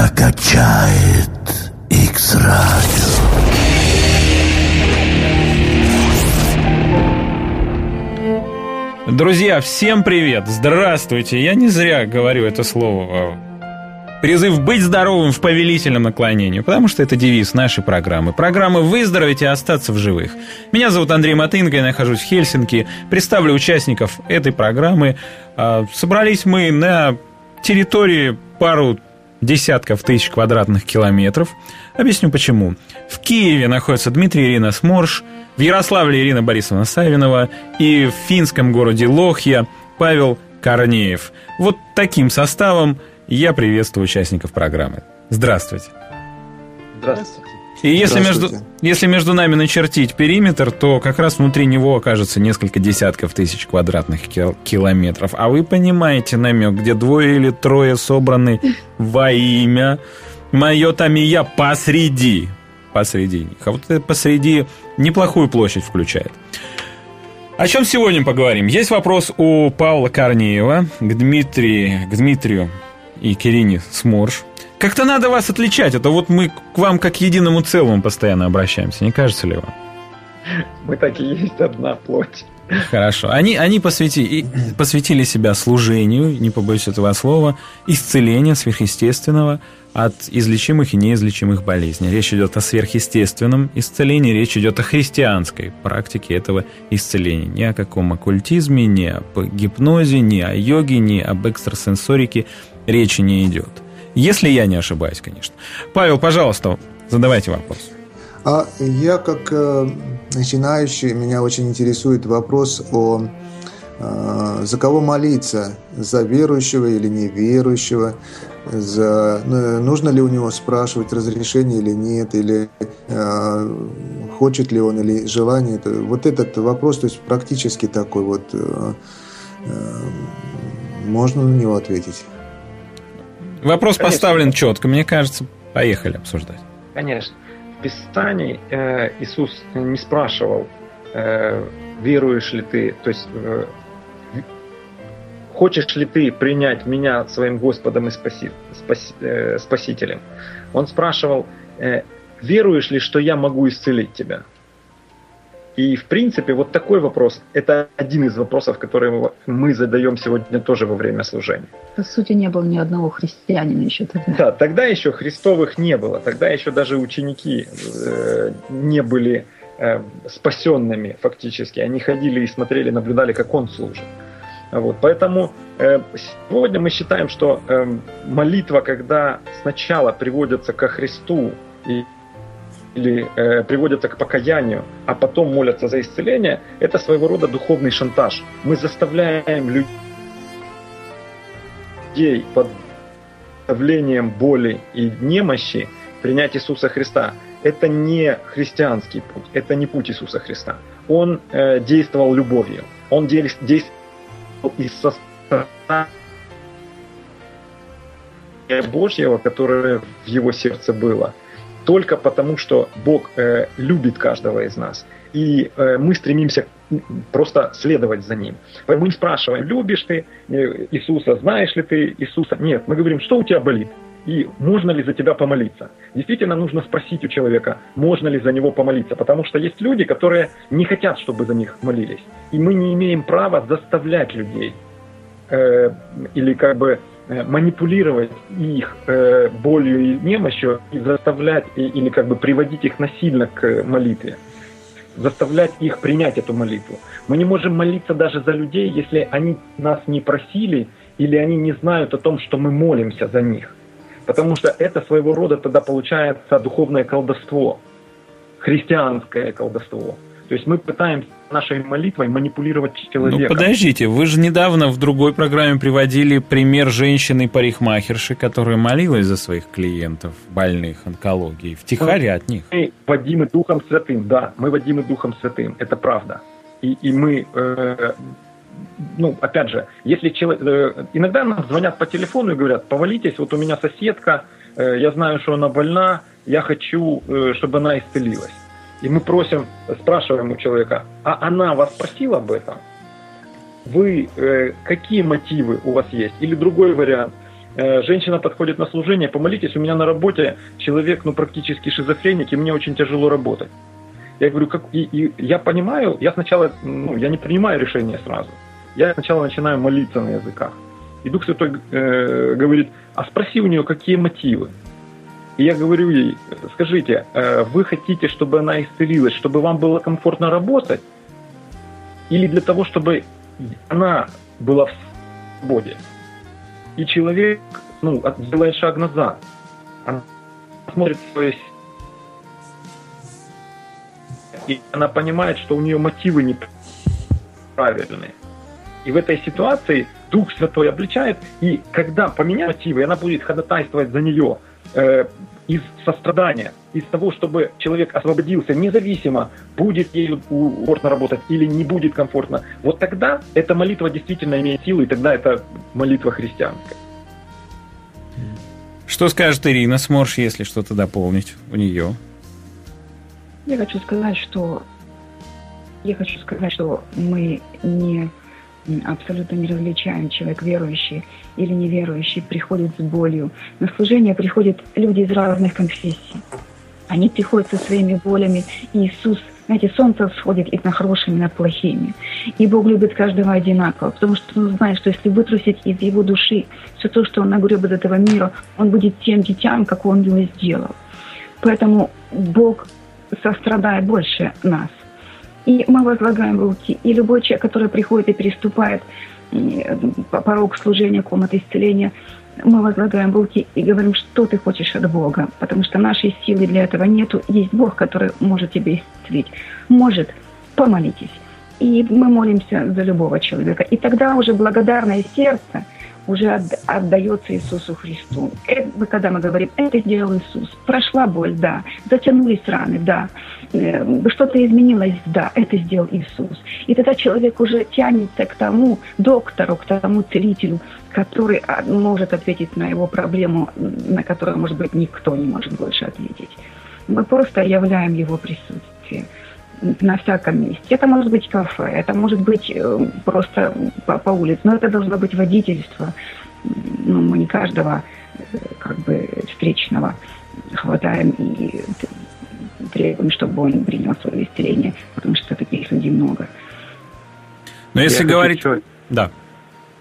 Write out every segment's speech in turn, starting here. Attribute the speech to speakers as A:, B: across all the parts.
A: Тебя качает X-Radio.
B: Друзья, всем привет! Здравствуйте! Я не зря говорю это слово. Призыв быть здоровым в повелительном наклонении, потому что это девиз нашей программы. Программы «Выздороветь и остаться в живых». Меня зовут Андрей Матынко, я нахожусь в Хельсинки. Представлю участников этой программы. А, собрались мы на территории пару десятков тысяч квадратных километров. Объясню почему. В Киеве находится Дмитрий Ирина Сморш, в Ярославле Ирина Борисовна Савинова и в финском городе Лохья Павел Корнеев. Вот таким составом я приветствую участников программы. Здравствуйте.
C: Здравствуйте.
B: И если между, если между нами начертить периметр, то как раз внутри него окажется несколько десятков тысяч квадратных километров. А вы понимаете намек, где двое или трое собраны во имя мое там и я посреди. Посреди них. А вот это посреди неплохую площадь включает. О чем сегодня поговорим? Есть вопрос у Павла Корнеева к, Дмитрию, к Дмитрию и Кирине Сморш. Как-то надо вас отличать, это вот мы к вам как к единому целому постоянно обращаемся, не кажется ли вам?
C: Мы так и есть одна плоть.
B: Хорошо. Они, они посвяти, посвятили себя служению, не побоюсь этого слова, исцелению сверхъестественного от излечимых и неизлечимых болезней. Речь идет о сверхъестественном исцелении, речь идет о христианской практике этого исцеления. Ни о каком оккультизме, ни о гипнозе, ни о йоге, ни об экстрасенсорике речи не идет. Если я не ошибаюсь, конечно. Павел, пожалуйста, задавайте вопрос.
D: А я как э, начинающий, меня очень интересует вопрос о э, за кого молиться, за верующего или неверующего, за, ну, нужно ли у него спрашивать разрешение или нет, или э, хочет ли он или желание. Вот этот вопрос, то есть практически такой вот, э, э, можно на него ответить.
B: Вопрос Конечно. поставлен четко, мне кажется. Поехали обсуждать.
C: Конечно. В Писании э, Иисус не спрашивал, э, веруешь ли ты, то есть э, хочешь ли ты принять меня своим Господом и спаси, спаси, э, Спасителем. Он спрашивал, э, веруешь ли, что я могу исцелить тебя? И, в принципе, вот такой вопрос – это один из вопросов, которые мы задаем сегодня тоже во время служения.
E: По сути, не было ни одного христианина еще тогда.
C: Да, тогда еще христовых не было. Тогда еще даже ученики э, не были э, спасенными фактически. Они ходили и смотрели, наблюдали, как он служит. Вот, поэтому э, сегодня мы считаем, что э, молитва, когда сначала приводится ко Христу и или э, приводятся к покаянию, а потом молятся за исцеление, это своего рода духовный шантаж. Мы заставляем людей под давлением боли и немощи принять Иисуса Христа. Это не христианский путь, это не путь Иисуса Христа. Он э, действовал любовью, он действовал из состояния Божьего, которое в его сердце было – только потому, что Бог э, любит каждого из нас. И э, мы стремимся просто следовать за Ним. Мы не спрашиваем, любишь ты э, Иисуса, знаешь ли ты Иисуса. Нет, мы говорим, что у тебя болит и можно ли за тебя помолиться. Действительно нужно спросить у человека, можно ли за него помолиться, потому что есть люди, которые не хотят, чтобы за них молились. И мы не имеем права заставлять людей э, или как бы манипулировать их э, болью и немощью и заставлять или как бы приводить их насильно к молитве, заставлять их принять эту молитву. Мы не можем молиться даже за людей, если они нас не просили или они не знают о том, что мы молимся за них. Потому что это своего рода тогда получается духовное колдовство, христианское колдовство. То есть мы пытаемся нашей молитвой манипулировать человеком.
B: Ну подождите, вы же недавно в другой программе приводили пример женщины-парикмахерши, которая молилась за своих клиентов, больных онкологией, втихаря от них.
C: Мы водимы Духом Святым, да, мы водимы Духом Святым, это правда. И, и мы, э, ну, опять же, если человек... Э, иногда нам звонят по телефону и говорят, повалитесь, вот у меня соседка, э, я знаю, что она больна, я хочу, э, чтобы она исцелилась. И мы просим, спрашиваем у человека, а она вас спросила об этом? Вы, э, какие мотивы у вас есть? Или другой вариант, э, женщина подходит на служение, помолитесь, у меня на работе человек, ну, практически шизофреник, и мне очень тяжело работать. Я говорю, как, и, и я понимаю, я сначала, ну, я не принимаю решение сразу. Я сначала начинаю молиться на языках. И Дух Святой э, говорит, а спроси у нее, какие мотивы. И я говорю ей, скажите, э, вы хотите, чтобы она исцелилась, чтобы вам было комфортно работать? Или для того, чтобы она была в свободе? И человек ну, делает шаг назад. Она смотрит свое и она понимает, что у нее мотивы неправильные. И в этой ситуации Дух Святой обличает, и когда поменяет мотивы, она будет ходатайствовать за нее э, из сострадания, из того, чтобы человек освободился, независимо, будет ей комфортно работать или не будет комфортно. Вот тогда эта молитва действительно имеет силу, и тогда это молитва христианская.
B: Что скажет Ирина Сморш, если что-то дополнить у нее?
E: Я хочу сказать, что я хочу сказать, что мы не абсолютно не различаем человек верующий или неверующий приходит с болью. На служение приходят люди из разных конфессий. Они приходят со своими болями. Иисус, знаете, солнце всходит и на хорошими, и на плохими. И Бог любит каждого одинаково, потому что Он знает, что если вытрусить из его души все то, что Он нагреб от этого мира, Он будет тем детям, как Он его сделал. Поэтому Бог сострадает больше нас. И мы возлагаем руки. И любой человек, который приходит и переступает порог служения, комнаты исцеления, мы возлагаем руки и говорим, что ты хочешь от Бога, потому что нашей силы для этого нету. Есть Бог, который может тебе исцелить. Может, помолитесь. И мы молимся за любого человека. И тогда уже благодарное сердце – уже отдается Иисусу Христу. Это, когда мы говорим, это сделал Иисус, прошла боль, да, затянулись раны, да, что-то изменилось, да, это сделал Иисус. И тогда человек уже тянется к тому доктору, к тому целителю, который а, может ответить на его проблему, на которую, может быть, никто не может больше ответить. Мы просто являем его присутствие на всяком месте. Это может быть кафе, это может быть э, просто по, по улице, но это должно быть водительство. Ну, мы не каждого э, как бы встречного хватаем и требуем, чтобы он принял свое исцеление, потому что таких людей много.
B: Но если я говорить... Еще...
C: Да.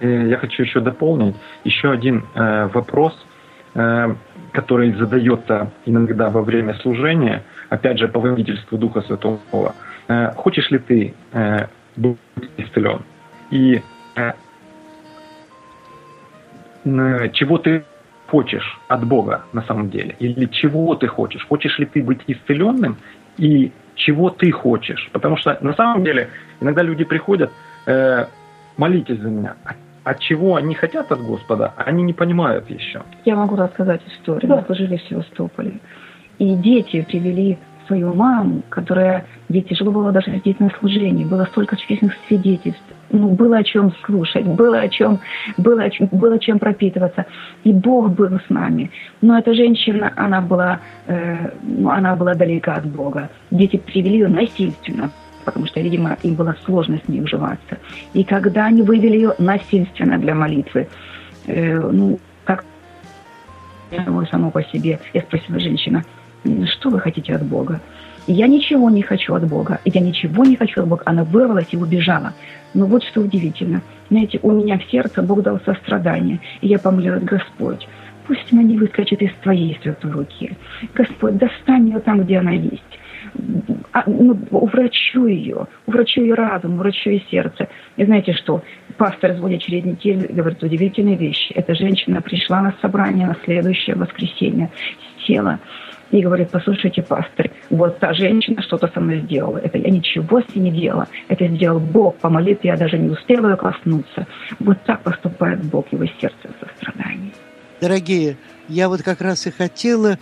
C: Э, я хочу еще дополнить. Еще один э, вопрос, э, который задается иногда во время служения – опять же, по водительству Духа Святого, э, хочешь ли ты э, быть исцелен? И э, чего ты хочешь от Бога на самом деле? Или чего ты хочешь? Хочешь ли ты быть исцеленным? И чего ты хочешь? Потому что на самом деле иногда люди приходят, э, молитесь за меня. От чего они хотят от Господа, они не понимают еще.
E: Я могу рассказать историю. Да. Мы служили в Севастополе. И дети привели свою маму, которая, ей тяжело было даже ходить на служение, было столько чудесных свидетельств, ну, было о чем слушать, было о чем, было, о чем, было чем пропитываться. И Бог был с нами. Но эта женщина, она была, э, ну, она была далека от Бога. Дети привели ее насильственно, потому что, видимо, им было сложно с ней уживаться. И когда они вывели ее насильственно для молитвы, э, ну, как само по себе, я спросила женщина, что вы хотите от Бога? Я ничего не хочу от Бога. Я ничего не хочу от Бога. Она вырвалась и убежала. Но вот что удивительно. Знаете, у меня в сердце Бог дал сострадание. И я помолилась, Господь, пусть она не выскочит из твоей святой руки. Господь, достань ее там, где она есть. А, ну, уврачу ее, уврачу ее разум, уврачу ее сердце. И знаете что? Пастор звонит через неделю и говорит удивительные вещи. Эта женщина пришла на собрание на следующее воскресенье, села и говорит, послушайте, пастор, вот та женщина что-то со мной сделала. Это я ничего с ней не делала. Это сделал Бог по молитве, я даже не успела ее коснуться. Вот так поступает Бог, его сердце сострадание.
F: Дорогие, я вот как раз и хотела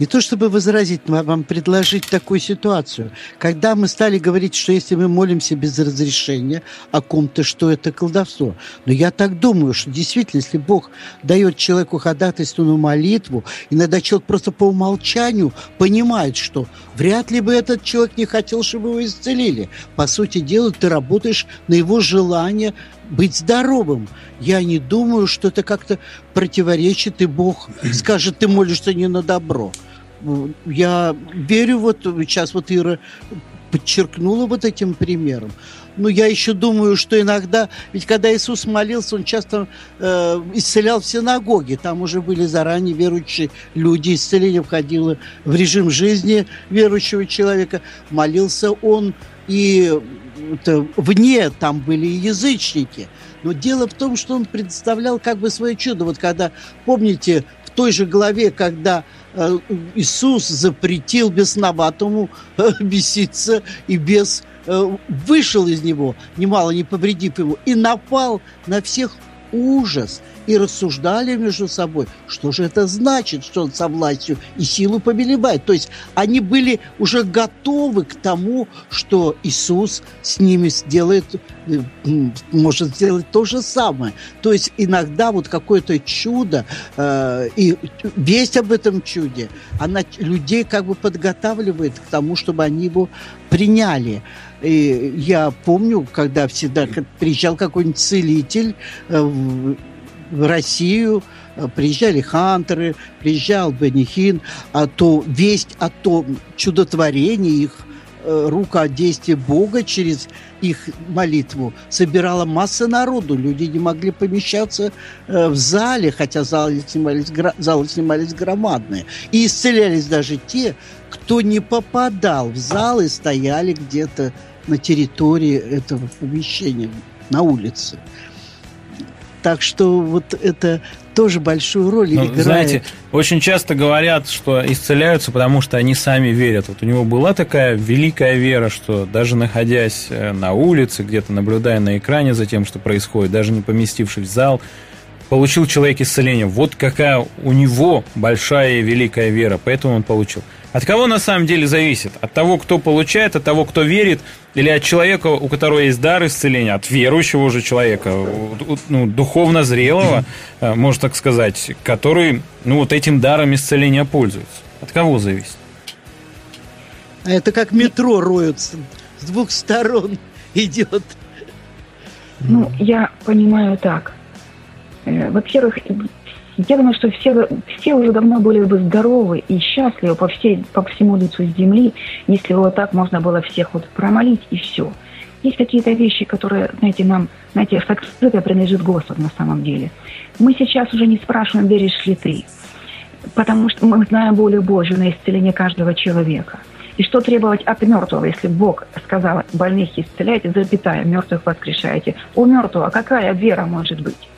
F: не то чтобы возразить, но вам предложить такую ситуацию. Когда мы стали говорить, что если мы молимся без разрешения о ком-то, что это колдовство. Но я так думаю, что действительно, если Бог дает человеку ходатайственную молитву, иногда человек просто по умолчанию понимает, что вряд ли бы этот человек не хотел, чтобы его исцелили. По сути дела, ты работаешь на его желание быть здоровым. Я не думаю, что это как-то противоречит, и Бог скажет, ты молишься не на добро. Я верю, вот сейчас вот Ира подчеркнула вот этим примером. Но я еще думаю, что иногда, ведь когда Иисус молился, он часто э, исцелял в синагоге. Там уже были заранее верующие люди. Исцеление входило в режим жизни верующего человека. Молился он и это, вне там были и язычники. Но дело в том, что он представлял как бы свое чудо. Вот когда, помните, в той же главе, когда э, Иисус запретил бесноватому э, беситься и без вышел из него, немало не повредив ему, и напал на всех. Ужас и рассуждали между собой, что же это значит, что он со властью и силу повелевает. То есть они были уже готовы к тому, что Иисус с ними сделает, э, может сделать то же самое. То есть иногда вот какое-то чудо э, и весть об этом чуде, она людей как бы подготавливает к тому, чтобы они его приняли. И я помню, когда всегда приезжал какой-нибудь целитель э, в Россию, э, приезжали хантеры, приезжал Бенихин, а то весть о том чудотворении их э, рукодействие Бога через их молитву собирала масса народу. Люди не могли помещаться э, в зале, хотя залы снимались, залы снимались громадные. И исцелялись даже те, кто не попадал в зал и стояли где-то на территории этого помещения, на улице. Так что вот это тоже большую роль ну, играет.
B: Знаете, очень часто говорят, что исцеляются, потому что они сами верят. Вот у него была такая великая вера, что даже находясь э, на улице, где-то наблюдая на экране за тем, что происходит, даже не поместившись в зал, получил человек исцеление. Вот какая у него большая и великая вера, поэтому он получил. От кого на самом деле зависит? От того, кто получает, от того, кто верит, или от человека, у которого есть дар исцеления, от верующего уже человека, ну, духовно зрелого, э, можно так сказать, который ну, вот этим даром исцеления пользуется? От кого зависит?
F: Это как метро роются. С двух сторон идет.
E: Ну, я понимаю так. Э, во-первых, я думаю, что все, все уже давно были бы здоровы и счастливы по, всей, по всему лицу земли, если бы вот так можно было всех вот промолить и все. Есть какие-то вещи, которые, знаете, нам, знаете, сокрытие принадлежит Господу на самом деле. Мы сейчас уже не спрашиваем, веришь ли ты, потому что мы знаем волю Божью на исцеление каждого человека. И что требовать от мертвого, если Бог сказал, больных исцеляйте, запятая, мертвых воскрешаете. У мертвого какая вера может быть?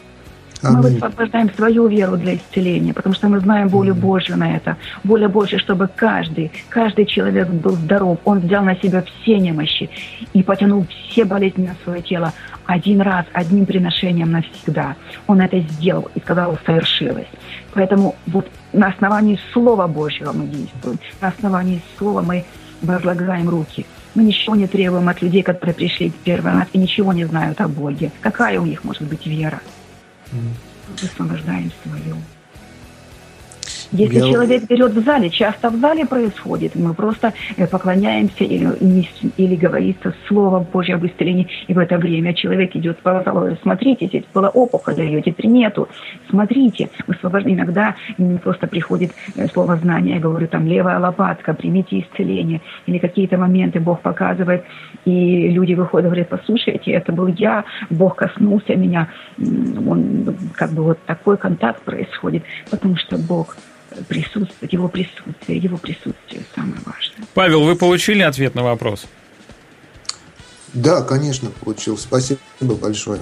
E: Мы высвобождаем свою веру для исцеления, потому что мы знаем волю Божью на это. Воля Божья, чтобы каждый, каждый человек был здоров. Он взял на себя все немощи и потянул все болезни на свое тело один раз, одним приношением навсегда. Он это сделал и сказал, совершилось. Поэтому вот на основании Слова Божьего мы действуем. На основании Слова мы возлагаем руки. Мы ничего не требуем от людей, которые пришли в первый раз и ничего не знают о Боге. Какая у них может быть вера? Высвобождаем свою. Если Я... человек берет в зале, часто в зале происходит, мы просто э, поклоняемся или, или говорится Слово Божье об исцелении, и в это время человек идет по залу, смотрите, здесь была опухоль, ее теперь нету, смотрите. Иногда просто приходит э, слово знания, я говорю, там, левая лопатка, примите исцеление, или какие-то моменты Бог показывает, и люди выходят, говорят, послушайте, это был я, Бог коснулся меня, он, как бы вот такой контакт происходит, потому что Бог присутствовать, его присутствие, его присутствие самое важное.
B: Павел, вы получили ответ на вопрос?
D: Да, конечно, получил. Спасибо большое.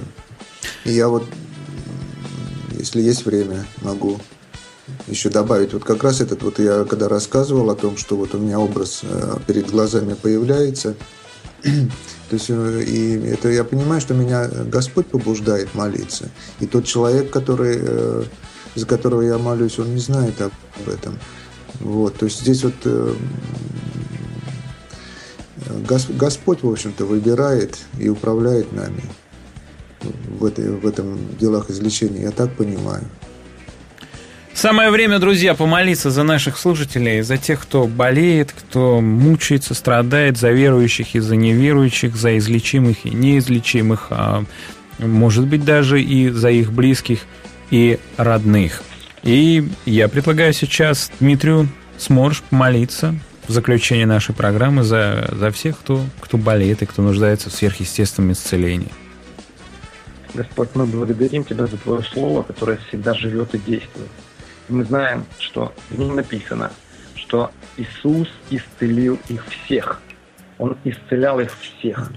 D: И я вот, если есть время, могу еще добавить. Вот как раз этот, вот я когда рассказывал о том, что вот у меня образ э, перед глазами появляется, то есть, э, и это я понимаю, что меня Господь побуждает молиться. И тот человек, который э, за которого я молюсь, он не знает об этом. Вот, то есть здесь вот э, Господь, в общем-то, выбирает и управляет нами в, этой, в этом делах излечения, я так понимаю.
B: Самое время, друзья, помолиться за наших слушателей, за тех, кто болеет, кто мучается, страдает, за верующих и за неверующих, за излечимых и неизлечимых. А может быть, даже и за их близких и родных. И я предлагаю сейчас Дмитрию Сморж помолиться в заключение нашей программы за, за всех, кто, кто болеет и кто нуждается в сверхъестественном исцелении.
C: Господь, мы благодарим Тебя за Твое Слово, которое всегда живет и действует. Мы знаем, что в нем написано, что Иисус исцелил их всех. Он исцелял их всех.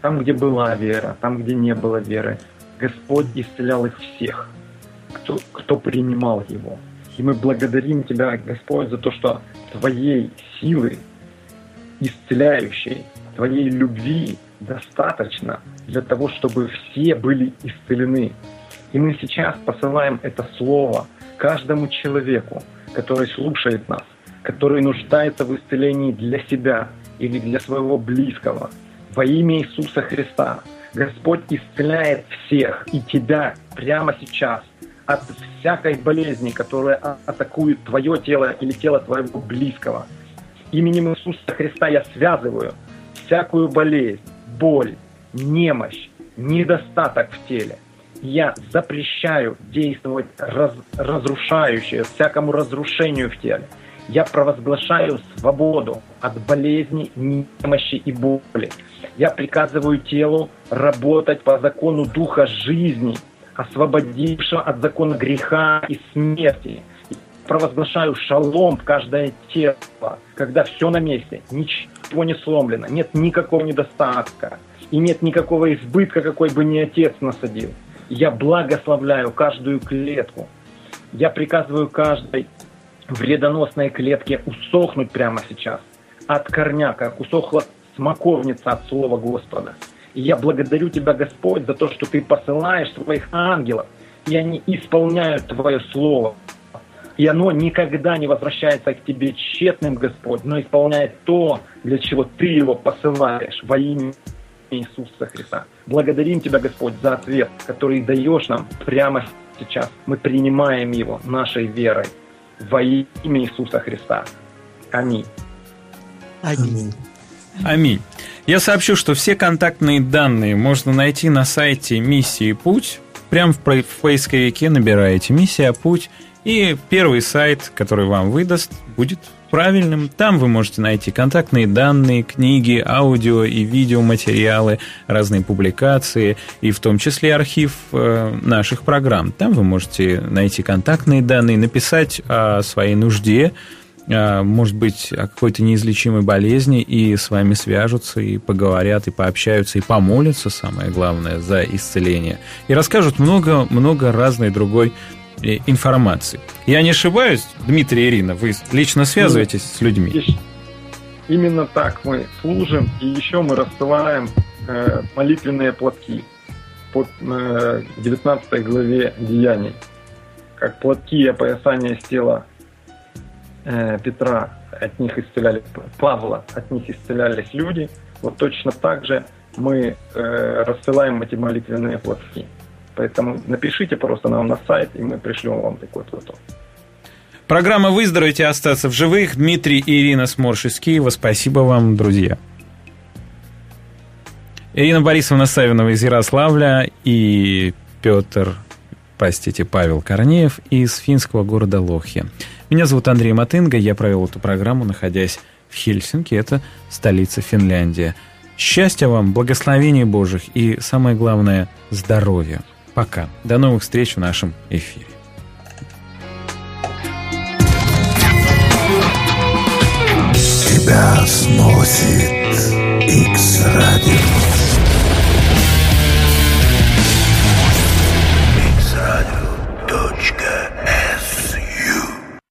C: Там, где была вера, там, где не было веры. Господь исцелял их всех, кто, кто принимал Его. И мы благодарим Тебя, Господь, за то, что Твоей силы, исцеляющей, Твоей любви достаточно для того, чтобы все были исцелены. И мы сейчас посылаем это слово каждому человеку, который слушает нас, который нуждается в исцелении для себя или для своего близкого. Во имя Иисуса Христа Господь исцеляет всех и тебя прямо сейчас от всякой болезни, которая атакует твое тело или тело твоего близкого. Именем Иисуса Христа я связываю всякую болезнь, боль, немощь, недостаток в теле. Я запрещаю действовать раз, разрушающе, всякому разрушению в теле. Я провозглашаю свободу от болезни, немощи и боли. Я приказываю телу работать по закону Духа жизни, освободившего от закона греха и смерти. Провозглашаю шалом в каждое тело, когда все на месте, ничего не сломлено, нет никакого недостатка и нет никакого избытка, какой бы ни отец насадил. Я благословляю каждую клетку. Я приказываю каждой вредоносной клетке усохнуть прямо сейчас. От корня, как усохла смоковница от слова Господа. И я благодарю Тебя, Господь, за то, что Ты посылаешь своих ангелов, и они исполняют Твое Слово. И оно никогда не возвращается к Тебе тщетным, Господь, но исполняет то, для чего Ты его посылаешь во имя Иисуса Христа. Благодарим Тебя, Господь, за ответ, который даешь нам прямо сейчас. Мы принимаем его нашей верой во имя Иисуса Христа. Аминь.
F: Аминь.
B: Аминь. Я сообщу, что все контактные данные можно найти на сайте «Миссии Путь». Прямо в поисковике набираете «Миссия Путь», и первый сайт, который вам выдаст, будет правильным. Там вы можете найти контактные данные, книги, аудио и видеоматериалы, разные публикации, и в том числе архив э, наших программ. Там вы можете найти контактные данные, написать о своей нужде, может быть, о какой-то неизлечимой болезни, и с вами свяжутся, и поговорят, и пообщаются, и помолятся, самое главное, за исцеление. И расскажут много-много разной другой э, информации. Я не ошибаюсь, Дмитрий и Ирина, вы лично связываетесь с людьми?
C: Именно так мы служим, и еще мы рассылаем э, молитвенные платки под э, 19 главе Деяний. Как платки опоясания с тела Э, Петра от них исцелялись, Павла от них исцелялись люди, вот точно так же мы э, рассылаем эти молитвенные платки. Поэтому напишите просто нам на сайт, и мы пришлем вам такой платок.
B: Программа «Выздороветь остаться в живых». Дмитрий и Ирина Сморш из Киева. Спасибо вам, друзья. Ирина Борисовна Савинова из Ярославля и Петр, простите, Павел Корнеев из финского города Лохья. Меня зовут Андрей Матынга, я провел эту программу, находясь в Хельсинки, это столица Финляндии. Счастья вам, благословений Божьих и, самое главное, здоровья. Пока. До новых встреч в нашем эфире.
A: Тебя сносит